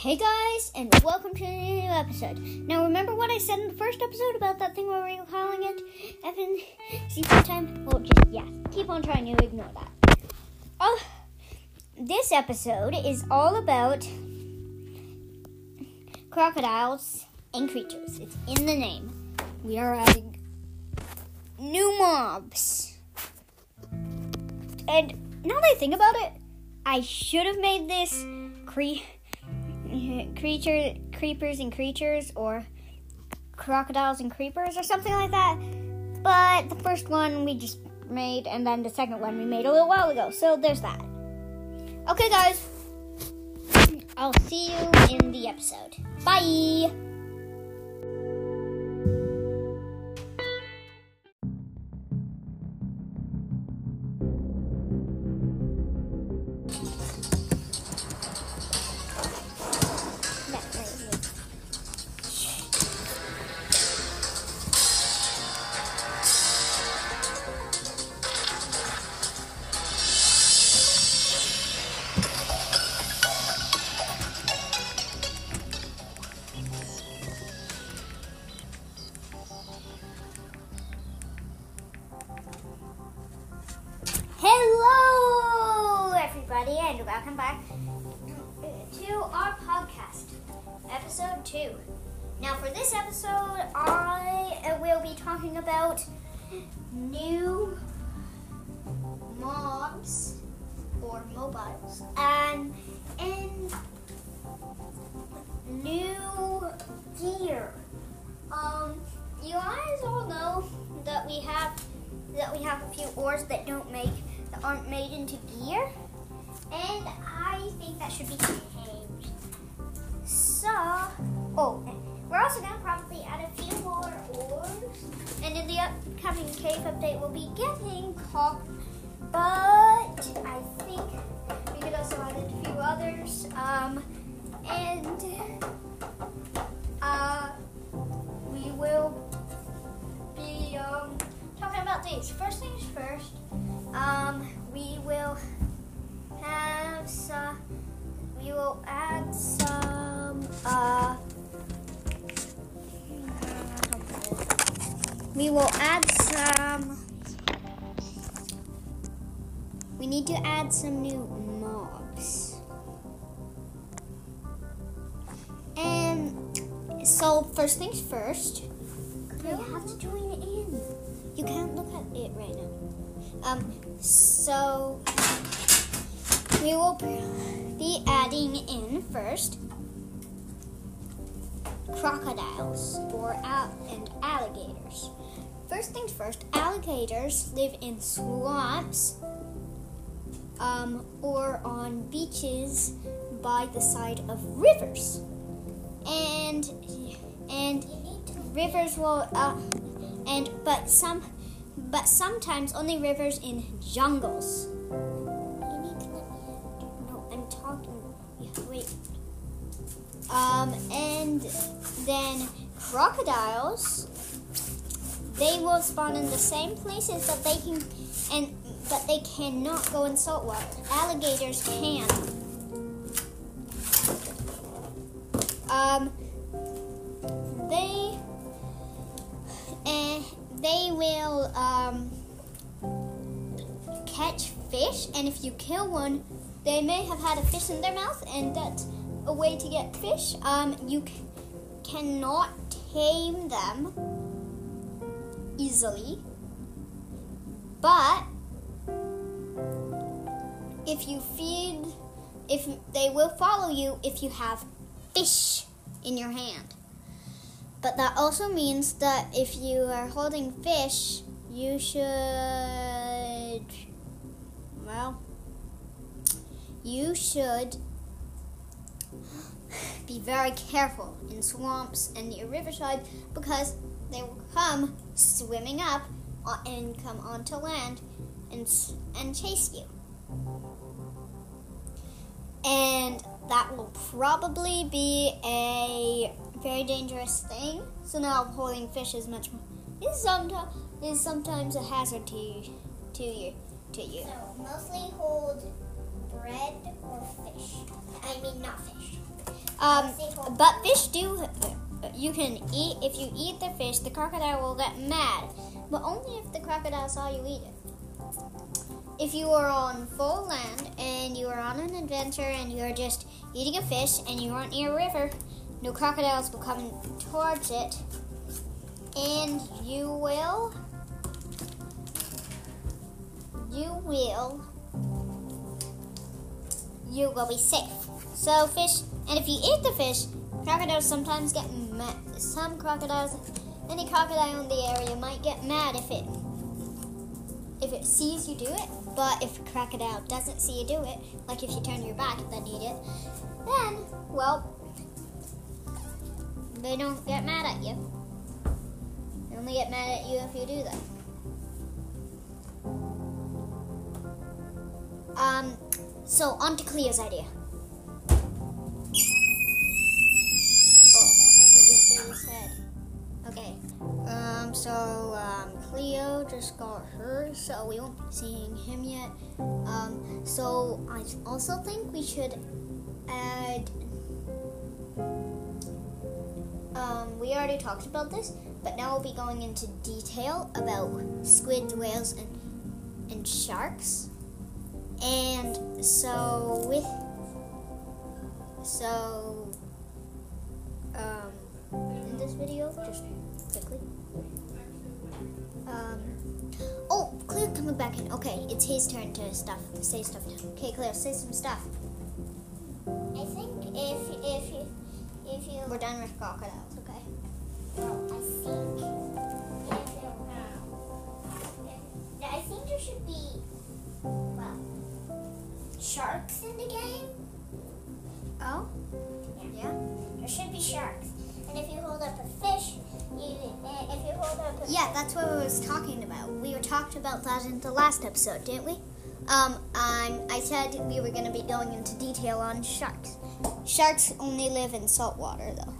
Hey guys, and welcome to a new episode. Now, remember what I said in the first episode about that thing where we were calling it Evan season time? Well, just yeah, keep on trying to ignore that. Oh, this episode is all about crocodiles and creatures. It's in the name. We are adding new mobs, and now that I think about it, I should have made this cre- creature creepers and creatures or crocodiles and creepers or something like that. But the first one we just made and then the second one we made a little while ago. So there's that. Okay guys. I'll see you in the episode. Bye. We will add some, we need to add some new mobs. And so, first things first, you have to join in. You can't look at it right now. Um, so we will be adding in first crocodiles or al- and alligators. First things first, alligators live in swamps um, or on beaches by the side of rivers. And and rivers will uh, and but some but sometimes only rivers in jungles. No, I'm talking. Wait. Um, and then crocodiles. They will spawn in the same places that they can, and but they cannot go in salt water. Alligators can. Um, they and they will um, catch fish, and if you kill one, they may have had a fish in their mouth, and that's a way to get fish. Um, you c- cannot tame them easily, but if you feed, if they will follow you if you have fish in your hand. But that also means that if you are holding fish, you should, well, you should be very careful in swamps and near riverside because they will come swimming up and come onto land and and chase you. And that will probably be a very dangerous thing. So now holding fish is much more is sometimes is sometimes a hazard to you, to you to you. So mostly hold bread or fish. I mean not fish. Um, but fish do. You can eat if you eat the fish. The crocodile will get mad, but only if the crocodile saw you eat it. If you are on full land and you are on an adventure and you are just eating a fish and you aren't near a river, no crocodiles will come towards it, and you will. You will. You will be safe. So fish, and if you eat the fish, crocodiles sometimes get mad. Some crocodiles, any crocodile in the area might get mad if it if it sees you do it. But if a crocodile doesn't see you do it, like if you turn your back and then eat it, then well, they don't get mad at you. They only get mad at you if you do that. Um, so on to Cleo's idea. Oh, he just hit his head. Okay. Um, so um, Cleo just got hurt, so we won't be seeing him yet. Um, so I also think we should add. Um, we already talked about this, but now we'll be going into detail about squids, whales, and and sharks. And so with so um, in this video, just quickly. Um, oh, Claire coming back in. Okay, it's his turn to stuff say stuff. Okay, Claire say some stuff. I think if if you if you We're done with crocodiles. Sharks in the game. Oh. Yeah. There should be sharks, and if you hold up a fish, you uh, if you hold up a Yeah, that's what we was talking about. We were talked about that in the last episode, didn't we? Um, um, I said we were going to be going into detail on sharks. Sharks only live in salt water, though.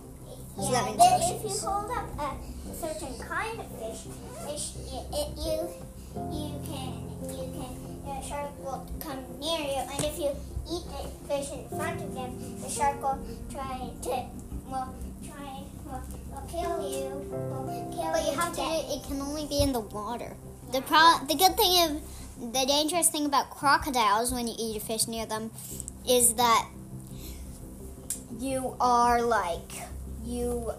So Yeah, but if you hold up a certain kind of fish, it, it, you you can you can the shark will come near you, and if you eat the fish in front of him, the shark will try to will try will, will kill you. Will kill But you have to. It can only be in the water. The pro. The good thing of the dangerous thing about crocodiles when you eat a fish near them is that you are like you.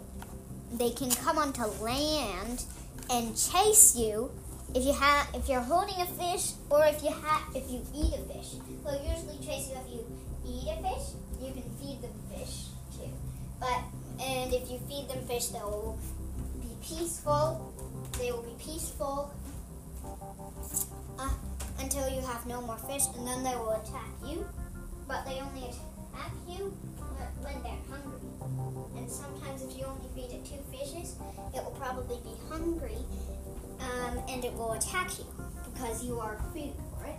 They can come onto land and chase you if you have if you're holding a fish or if you have if you eat a fish. They'll usually you if you eat a fish. You can feed them fish too, but and if you feed them fish, they'll be peaceful. They will be peaceful uh, until you have no more fish, and then they will attack you. But they only attack you when they're hungry. And sometimes, if you only feed it two fishes, it will probably be hungry, um, and it will attack you because you are food for it.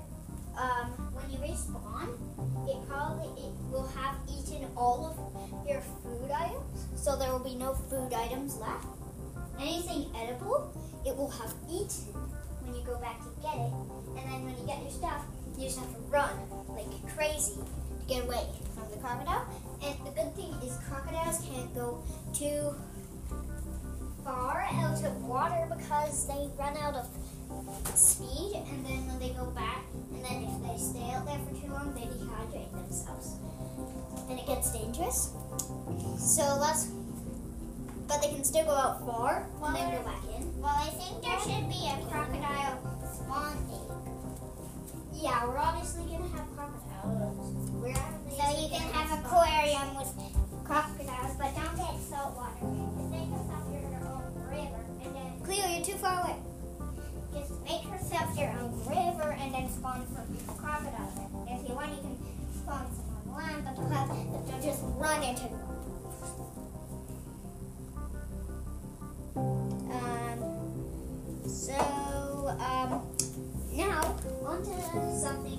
Um, when you respawn, it probably it will have eaten all of your food items, so there will be no food items left. Anything edible, it will have eaten when you go back to get it, and then when you get your stuff, you just have to run like crazy to get away from the crocodile. And the good thing is crocodiles can't go too far out of water because they run out of speed, and then when they go back, and then if they stay out there for too long, they dehydrate themselves, and it gets dangerous. So that's, but they can still go out far and then go back in. Well, I think there should be a crocodile run into. Um, so, um, now on to something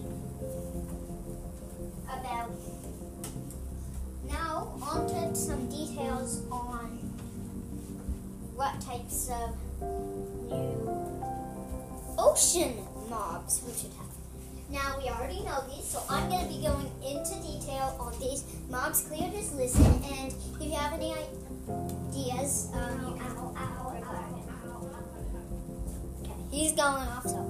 about. Now on to some details on what types of new ocean mobs we should have. Now we already know these, so I'm going to be going into detail on these. Mom's clear, just listen, and if you have any ideas, um, you can. Okay, he's going off, so.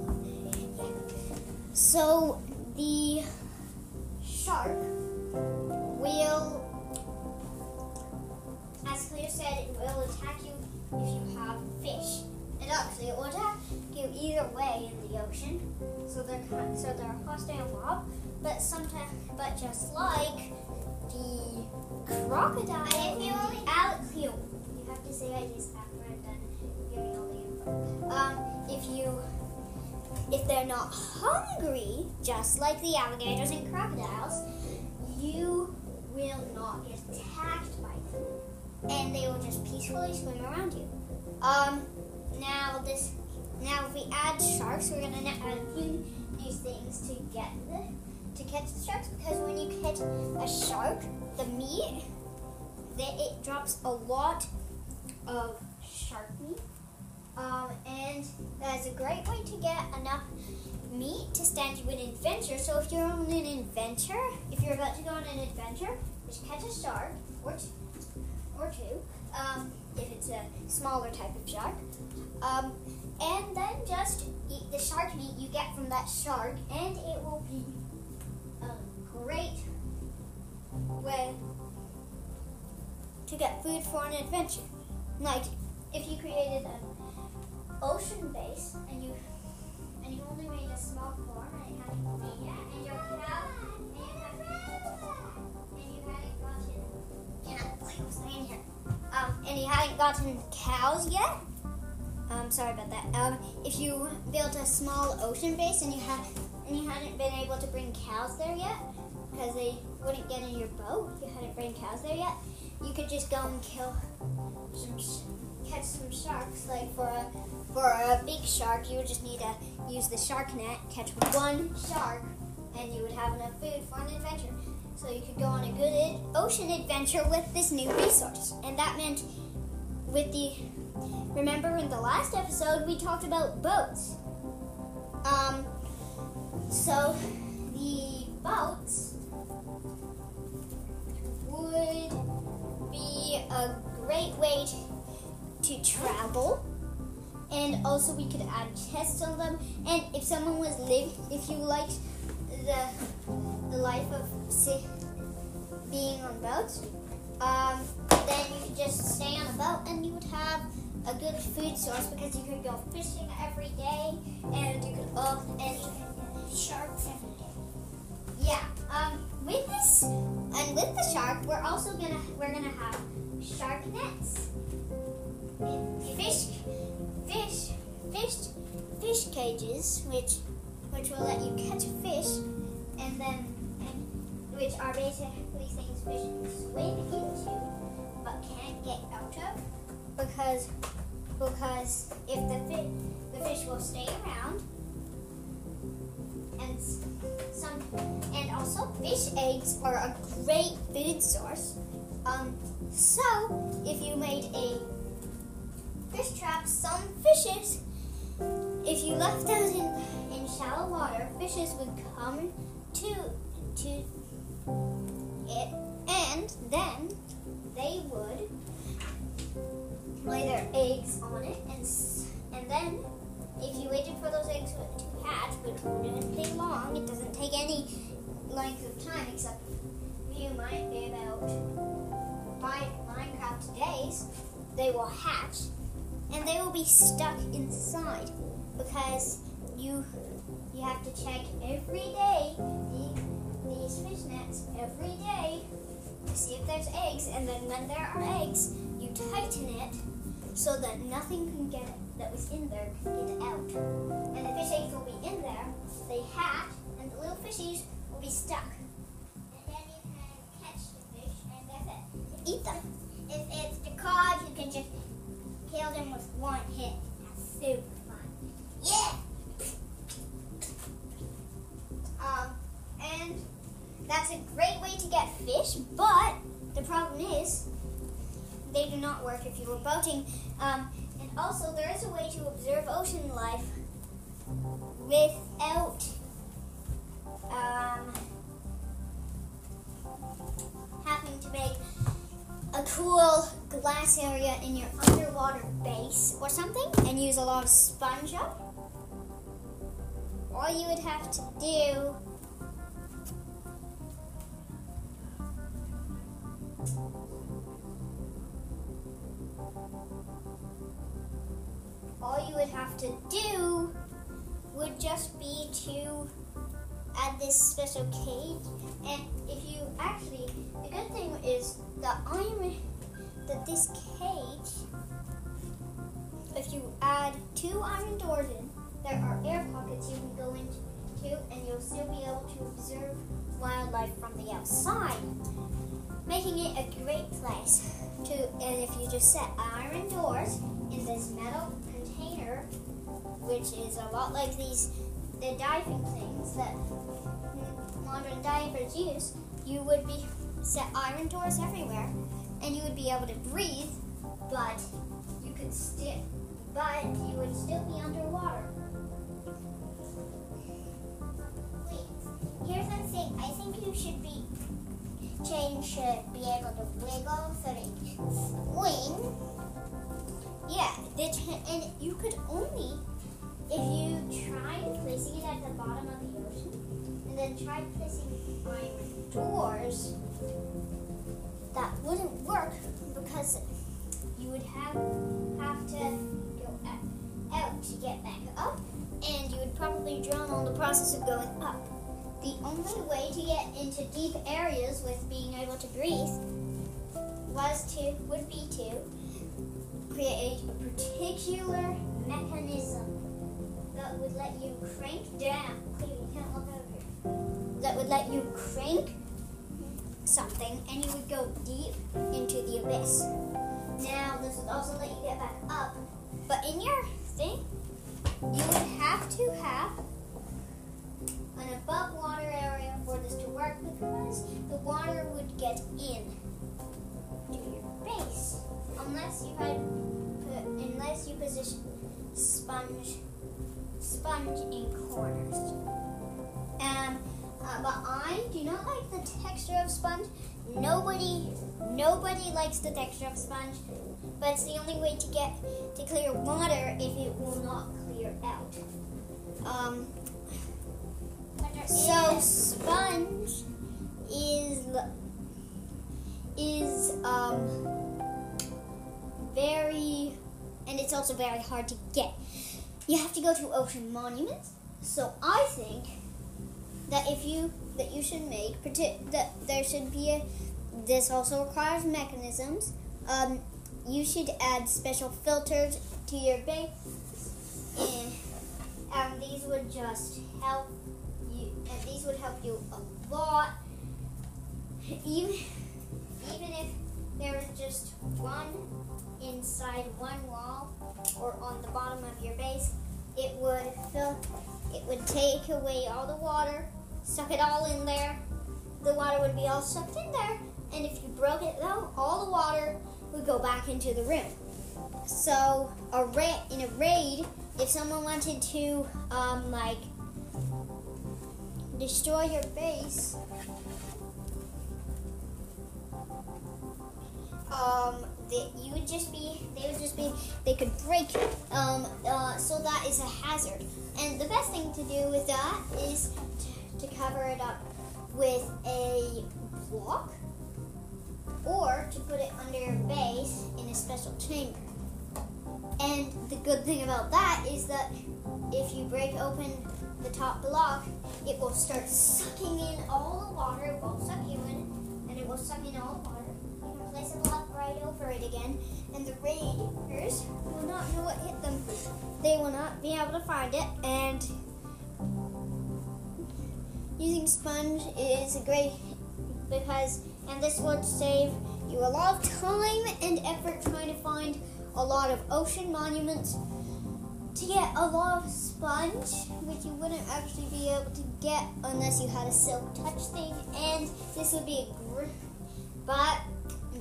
So the shark will, as Cleo said, it will way in the ocean. So they're kind, so they're a hostile mob. But sometimes, but just like the crocodile, And if you only- alligator, you have to say ideas after I'm done giving all the info. Um, if you if they're not hungry, just like the alligators and crocodiles, you will not get attacked by them. And they will just peacefully swim around you. Um, now this, now if we add sharks, we're gonna add a few new things to get the, to catch the sharks because when you catch a shark, the meat, that it drops a lot of shark meat. Um, and that's a great way to get enough meat to stand you an adventure. So if you're on an adventure, if you're about to go on an adventure, just catch a shark or t- or two, um, if it's a smaller type of shark, um, and then just eat the shark meat you get from that shark, and it will be a great way to get food for an adventure. Like if you created an ocean base and you and you only made a small farm and you hadn't made it and your cow and you hadn't and you hadn't gotten. Um, and you hadn't gotten cows yet. Um, sorry about that. Um, if you built a small ocean base and you had and you hadn't been able to bring cows there yet because they wouldn't get in your boat, if you hadn't bring cows there yet, you could just go and kill some catch some sharks. Like for a for a big shark, you would just need to use the shark net, catch one shark, and you would have enough food for an adventure. So you could go on a good ocean adventure with this new resource. And that meant with the remember in the last episode we talked about boats. Um so the boats would be a great way to, travel and also we could add chests on them and if someone was live if you liked the the life of si- being on boats um, then you could just stay on a boat and you would have a good food source because you could go fishing every day and you could oh and Sharks every day. yeah. Um, with this and with the shark, we're also gonna we're gonna have shark nets, fish, fish, fish, fish cages, which which will let you catch a fish, and then and, which are basically things fish swim into, but can't get out of because because if the fish the fish will stay around and some and also fish eggs are a great food source. Um, so if you made a fish trap, some fishes, if you left those in in shallow water, fishes would come to to it, and then they would lay their eggs on it, and and then if you waited for those eggs to hatch, which wouldn't take long, it doesn't take any length of time except you might be about five Minecraft days, they will hatch and they will be stuck inside because you you have to check every day the, these fish nets every day to see if there's eggs and then when there are eggs you tighten it so that nothing can get that was in there can get out. And the fish eggs will be in there, they hatch, and the little fishies will be stuck. And then you can catch the fish, and that's it. Eat them. If it's the cod, you can just kill them with one hit. That's super fun. Yeah! Um, and that's a great way to get fish, but the problem is they do not work if you were boating. Um, and also, there is a way to observe ocean life without um, having to make a cool glass area in your underwater base or something and use a lot of sponge up. All you would have to do air pockets you can go into and you'll still be able to observe wildlife from the outside making it a great place to and if you just set iron doors in this metal container which is a lot like these the diving things that modern divers use, you would be set iron doors everywhere, and you would be able to breathe, but you could still, but you would still be underwater. Should be able to wiggle so you can swing. Yeah, ch- and you could only if you try placing it at the bottom of the ocean, and then try placing iron doors, that wouldn't work because you would have have to go out to get back up, and you would probably drown on the process of going up. The only way to get into deep areas with being able to breathe was to would be to create a particular mechanism that would let you crank down. That would let you crank something and you would go deep into the abyss. Now, this would also let you get back up. But in your thing, you would have to have an above water area for this to work because the water would get in to your base unless you had put, unless you position sponge sponge in corners. Um, uh, but I do not like the texture of sponge. Nobody, nobody likes the texture of sponge. But it's the only way to get to clear water if it will not clear out. Um, so sponge is is um very and it's also very hard to get. You have to go to ocean monuments. So I think that if you that you should make that there should be a this also requires mechanisms. Um, you should add special filters to your bait, and, these would just help. Would help you a lot. Even even if there is just one inside one wall or on the bottom of your base, it would fill. It would take away all the water, suck it all in there. The water would be all sucked in there, and if you broke it though, all the water would go back into the room. So a ra- in a raid, if someone wanted to um, like destroy your base, um, that you would just be, they would just be, they could break. Um, uh, so that is a hazard. And the best thing to do with that is t- to cover it up with a block or to put it under your base in a special chamber. And the good thing about that is that if you break open the top block, it will start sucking in all the water. It won't suck you in, and it will suck in all the water. You can place a block right over it again, and the raiders will not know what hit them. They will not be able to find it, and using sponge is great because, and this would save you a lot of time and effort trying to find a lot of ocean monuments to get a lot of sponge, which you wouldn't actually be able to get unless you had a silk touch thing, and this would be a gr- but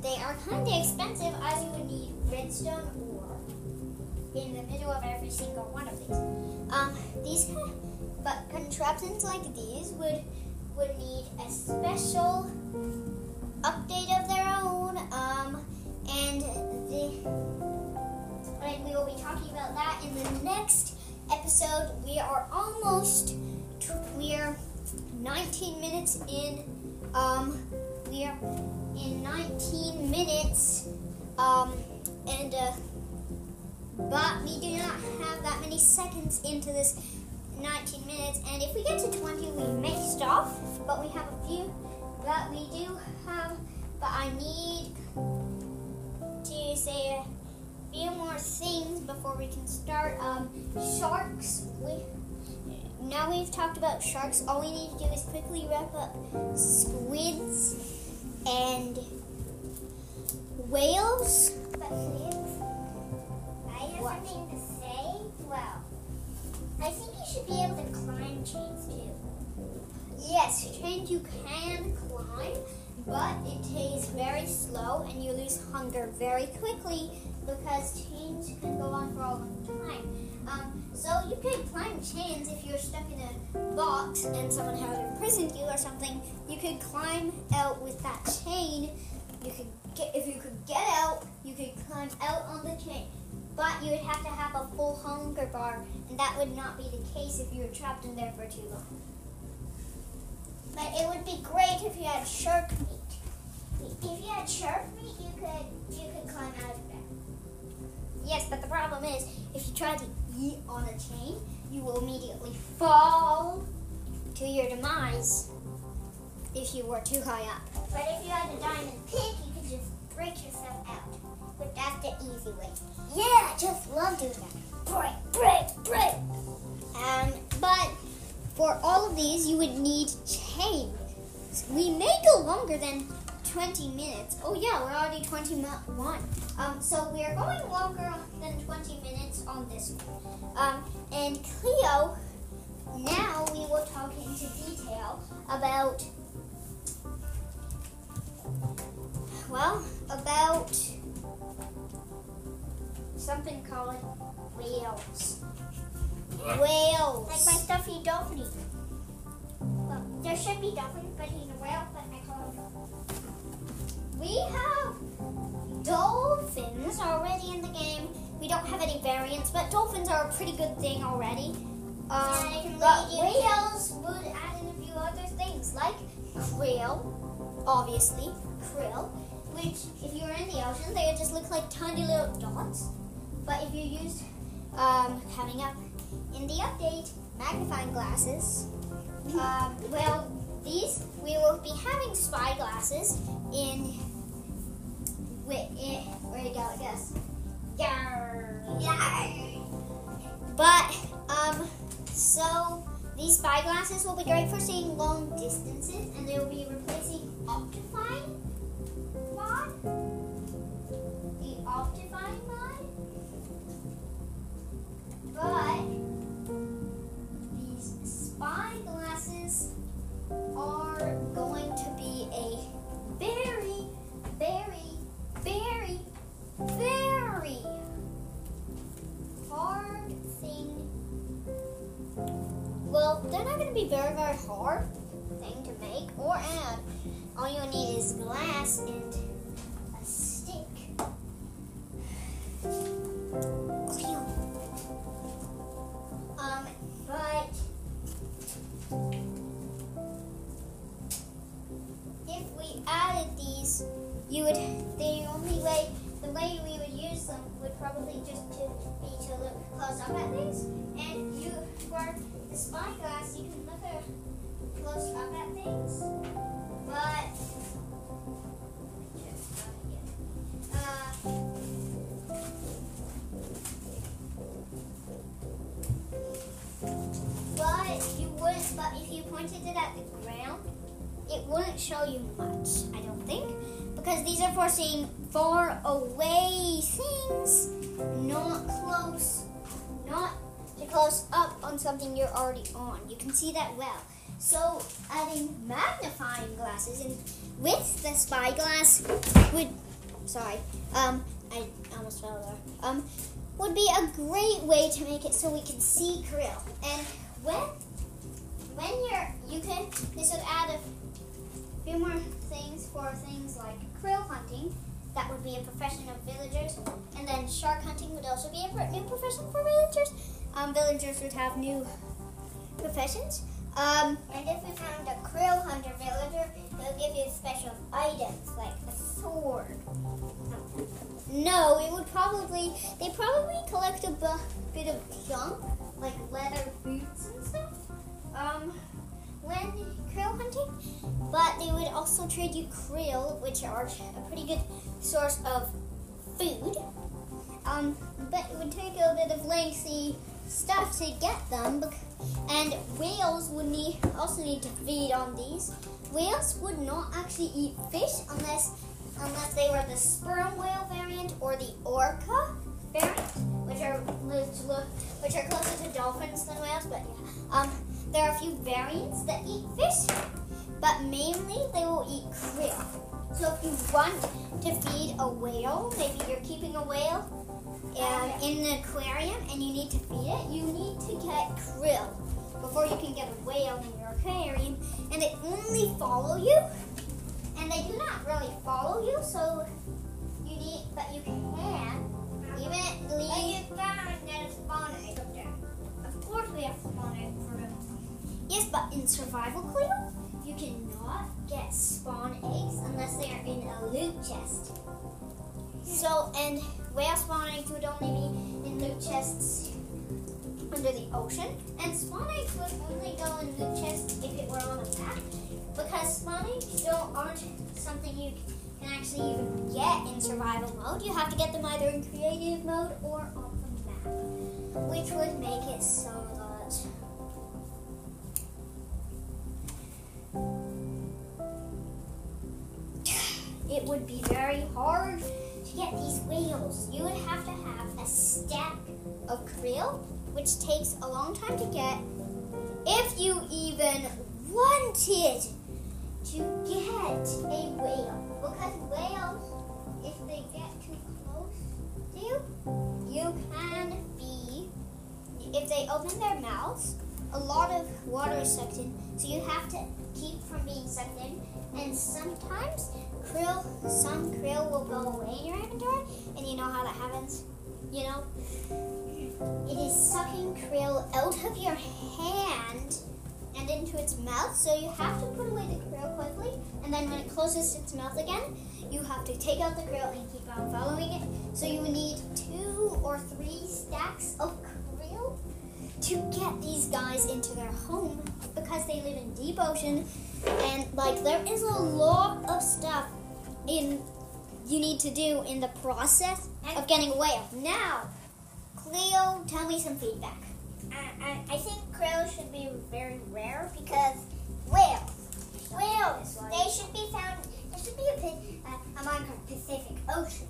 they are kind of expensive as you would need redstone ore in the middle of every single one of these. Um, these kind but contraptions like these would would need a special update of their own. Um, and the, and we will be talking about that in the next episode. We are almost, we are 19 minutes in. Um, we are in 19 minutes. Um, and, uh, but we do not have that many seconds into this 19 minutes. And if we get to 20, we may stop. But we have a few that we do have. But I need to say a few more things before we can start. Um, sharks. We now we've talked about sharks. All we need to do is quickly wrap up squids and whales. But I have What? something to say. Well, I think you should be able to climb chains too. Yes, chains you can climb, but it tastes very slow and you lose hunger very quickly because chains can go on for a long time. Um, so you could climb chains if you're stuck in a box and someone has imprisoned you or something. You could climb out with that chain. You could get if you could get out, you could climb out on the chain. But you would have to have a full hunger bar, and that would not be the case if you were trapped in there for too long. But it would be great if you had shark meat. If you had shark meat, you could you could climb out of. Yes, but the problem is, if you try to eat on a chain, you will immediately fall to your demise if you were too high up. But if you had a diamond pick, you could just break yourself out. But that's the easy way. Yeah, I just love doing that. Break, break, break. Um, but for all of these, you would need chains. We may go longer than 20 minutes. Oh yeah, we're already 21. Um, so we are going longer than 20 minutes on this one. Um, and Cleo, now we will talk into detail about, well, about something called whales. Whales. Like my stuffy dolphin. Well, there should be dolphins, but he's a whale, but I call him dolphin. We have dolphins already in the game. We don't have any variants, but dolphins are a pretty good thing already. Um, but whales would add in a few other things, like krill, obviously, krill, which if you were in the ocean, they would just look like tiny little dots. But if you used, um, coming up in the update, magnifying glasses, um, well, these we will be having spy glasses in. Wait, in, where to go? I guess. Yarr. Yarr. But um, so these spy glasses will be great for seeing long distances, and they will be replacing Optifine mod. The Optifine mod. But these spy glasses are going to be a very, very, Not be very, very hard thing to make or add. All you need is glass and a stick. Um, but if we added these, you would the only way the way we would use them would probably just to be to look close up at things. And you for? The spyglass you can look at close up at things. But uh, but if you pointed it at the ground it wouldn't show you much, I don't think, because these are for seeing far away things, not close, not too close on something you're already on. You can see that well. So adding magnifying glasses and with the spyglass would, sorry, um, I almost fell there. Um, would be a great way to make it so we can see krill. And when when you're you can this would add a few more things for things like krill hunting. That would be a profession of villagers. And then shark hunting would also be a new profession for villagers. Um, villagers would have new professions. Um, And if we found a krill hunter villager, they'll give you special items like a sword. no, it would probably they probably collect a bit of junk like leather boots and stuff. Um, when krill hunting, but they would also trade you krill, which are a pretty good source of food. Um, but it would take a little bit of lengthy stuff to get them, and whales would need also need to feed on these. Whales would not actually eat fish unless unless they were the sperm whale variant or the orca variant, which are which are closer to dolphins than whales. But yeah, um, there are a few variants that eat fish, but mainly they will eat krill. So if you want to feed a whale, maybe you're keeping a whale um, in an aquarium and you need to feed it, you need to get krill before you can get a whale in your aquarium. And they only follow you, and they do not really follow you, so you need, but you can even And leave. you found that a spawn egg up there. Of course we have spawn egg for them. Yes, but in survival krill, you cannot get spawn eggs unless they are in a loot chest. So, and whale spawn eggs would only be in loot chests under the ocean, and spawn eggs would only go in loot chests if it were on a map, because spawn eggs don't aren't something you can actually even get in survival mode. You have to get them either in creative mode or on the map, which would make it so get. You would have to have a stack of krill, which takes a long time to get. If you even wanted to get a whale, because whales, if they get too close to you, you can be. If they open their mouths, a lot of water is sucked in, so you have to keep from being sucked in. And sometimes krill, some krill will go away in your inventory, and you know how that happens. You know, it is sucking krill out of your hand and into its mouth. So you have to put away the krill quickly, and then when it closes its mouth again, you have to take out the krill and keep on following it. So you need two or three stacks of krill to get these guys into their home because they live in deep ocean and like there is a lot of stuff in you need to do in the process of getting a whale. Now, Cleo, tell me some feedback. I, I, I think krill should be very rare because whales, whales, they should be found. There should be a, pa- uh, a Minecraft Pacific Ocean.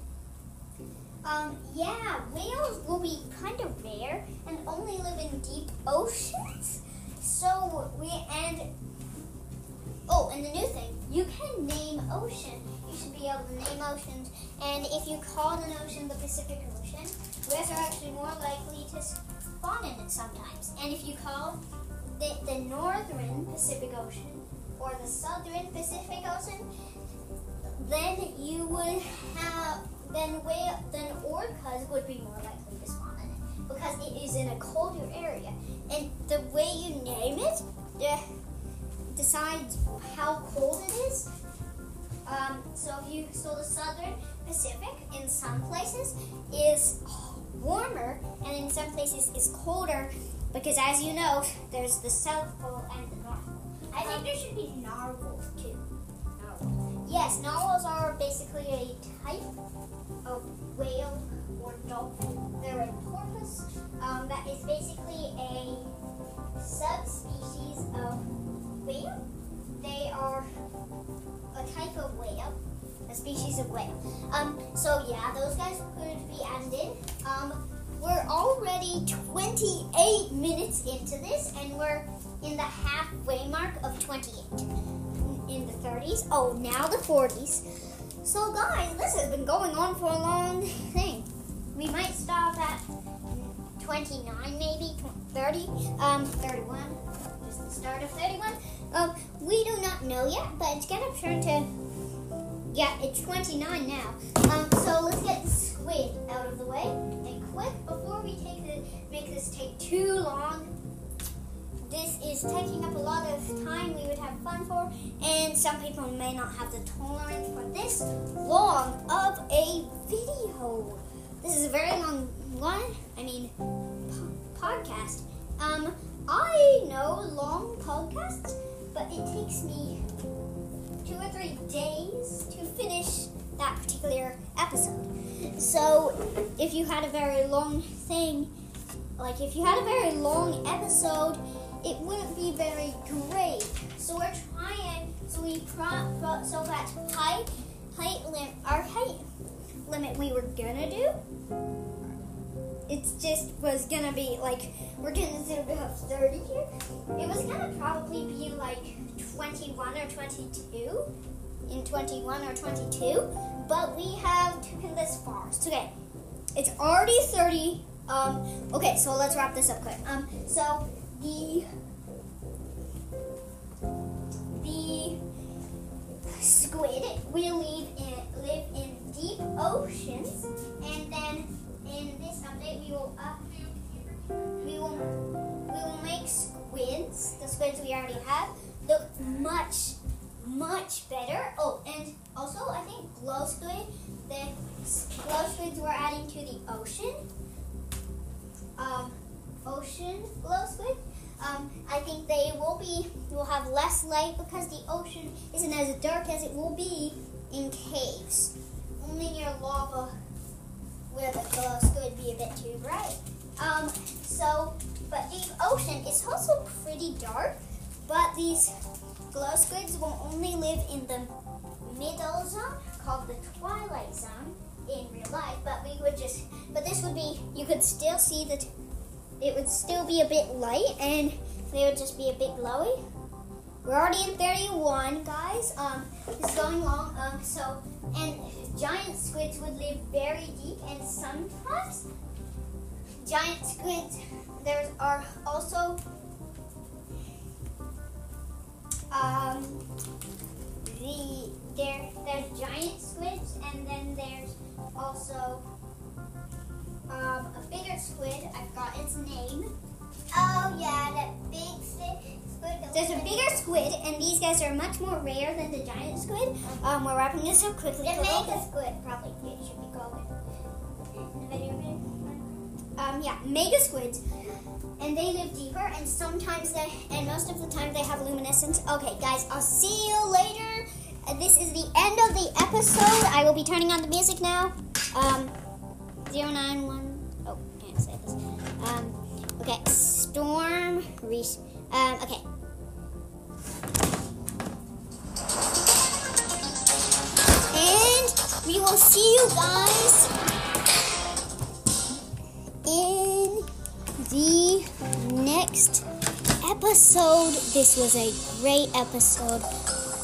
Um, yeah, whales will be kind of rare and only live in deep oceans. So we and oh, and the new thing, you can name ocean. Should be able to name oceans, and if you call an ocean the Pacific Ocean, whales are actually more likely to spawn in it sometimes. And if you call the, the Northern Pacific Ocean or the Southern Pacific Ocean, then you would have then whale then orcas would be more likely to spawn in it because it is in a colder area and the way you name it uh, decides how cold it is um, so if you so the southern pacific in some places is warmer and in some places is colder because as you know there's the south pole and the north pole I think there should be narwhals too. Yes, narwhals are basically a type of whale or dolphin. They're a porpoise. Um, that is basically a subspecies of whale. They are a type of whale, a species of whale. Um, so yeah, those guys could be added. Um, we're already 28 minutes into this, and we're in the halfway mark of 28 in the 30s. Oh, now the 40s. So, guys, this has been going on for a long thing. We might stop at 29, maybe 30, um, 31. Just start of 31. Um, we do not know yet, but it's gonna turn to yeah, it's 29 now. Um, so let's get the squid out of the way and quick before we take the make this take too long. This is taking up a lot of time we would have fun for, and some people may not have the tolerance for this long of a video. This is a very long one. I mean, po- podcast. Um, I know long podcasts, but it takes me two or three days to finish that particular episode. So, if you had a very long thing, like if you had a very long episode, it wouldn't be very great. So we're trying. So we pro, so that height height limit our height limit we were gonna do. It's just was gonna be like we're gonna do about thirty here. It was gonna probably be like twenty one or twenty two in 21 or 22, but we have taken this far. So, okay, it's already 30. Um, okay, so let's wrap this up quick. Um, so the the we will uh, we will we will make squids, the squids we already have, look much much better. Oh, and also I think glow squid, the glow squids we're adding to the ocean. Um, ocean glow squid. Um, I think they will be will have less light because the ocean isn't as dark as it will be in caves. Only near lava where the glow squid be a bit too bright. Um, so, but the ocean is also pretty dark. But these glow squids will only live in the middle zone called the twilight zone in real life. But we would just, but this would be, you could still see that it would still be a bit light and they would just be a bit glowy. We're already in 31, guys. Um, it's going long. Um, so, and giant squids would live very deep, and sometimes giant squids. There are also um, the there there's giant squids, and then there's also um, a bigger squid. I forgot its name. Oh yeah, that big There's a bigger squid, and these guys are much more rare than the giant squid. Um, we're wrapping this up quickly. The mega squid probably it should be called. In the video game. um, yeah, mega squids, and they live deeper, and sometimes they, and most of the time they have luminescence. Okay, guys, I'll see you later. Uh, this is the end of the episode. I will be turning on the music now. Um, zero nine one. Oh, can't say this. Um, okay, storm. Reese. Um, okay. We will see you guys in the next episode. This was a great episode.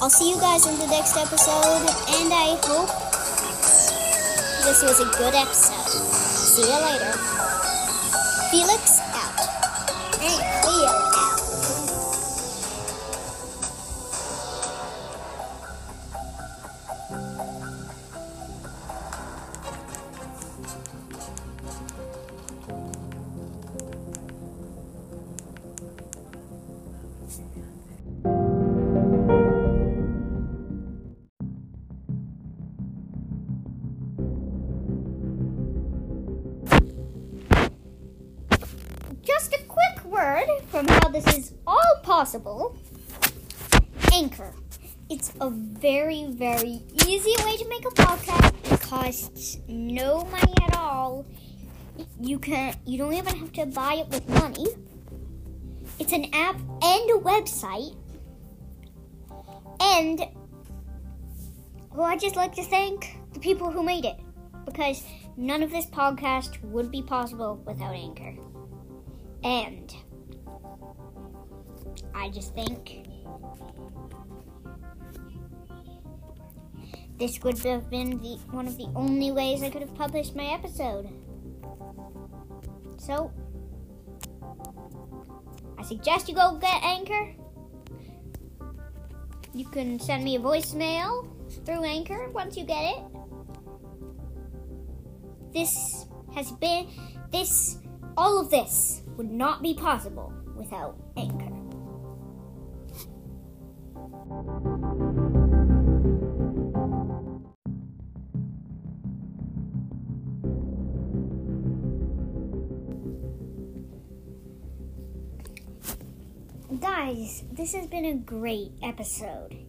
I'll see you guys in the next episode, and I hope this was a good episode. See you later. Felix out. And You don't even have to buy it with money. It's an app and a website. And well, I just like to thank the people who made it because none of this podcast would be possible without Anchor. And I just think this would have been the one of the only ways I could have published my episode. So I suggest you go get Anchor. You can send me a voicemail through Anchor once you get it. This has been this all of this would not be possible without Anchor. This has been a great episode.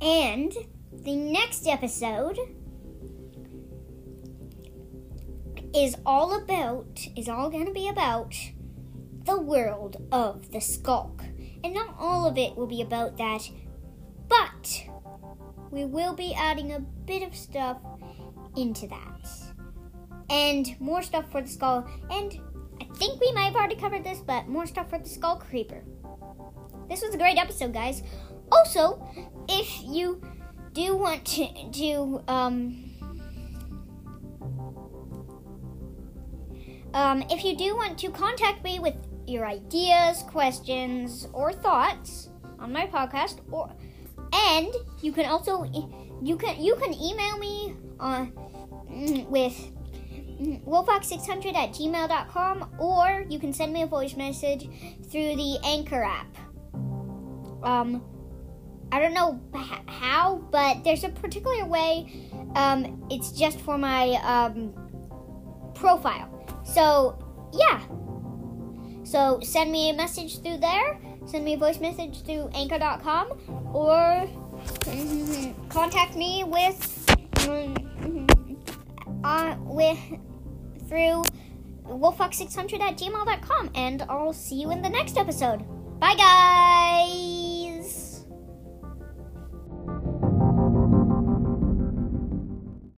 And the next episode is all about is all going to be about the world of the sculk. And not all of it will be about that, but we will be adding a bit of stuff into that. And more stuff for the skull. And think we might have already covered this, but more stuff for the skull creeper. This was a great episode, guys. Also, if you do want to do um um if you do want to contact me with your ideas, questions, or thoughts on my podcast, or and you can also you can you can email me on with wolfox600 at gmail.com or you can send me a voice message through the Anchor app. Um, I don't know how, but there's a particular way. Um, it's just for my um, profile. So, yeah. So, send me a message through there. Send me a voice message through anchor.com or contact me with uh, with through wolfox600 at gmail.com and I'll see you in the next episode. Bye guys!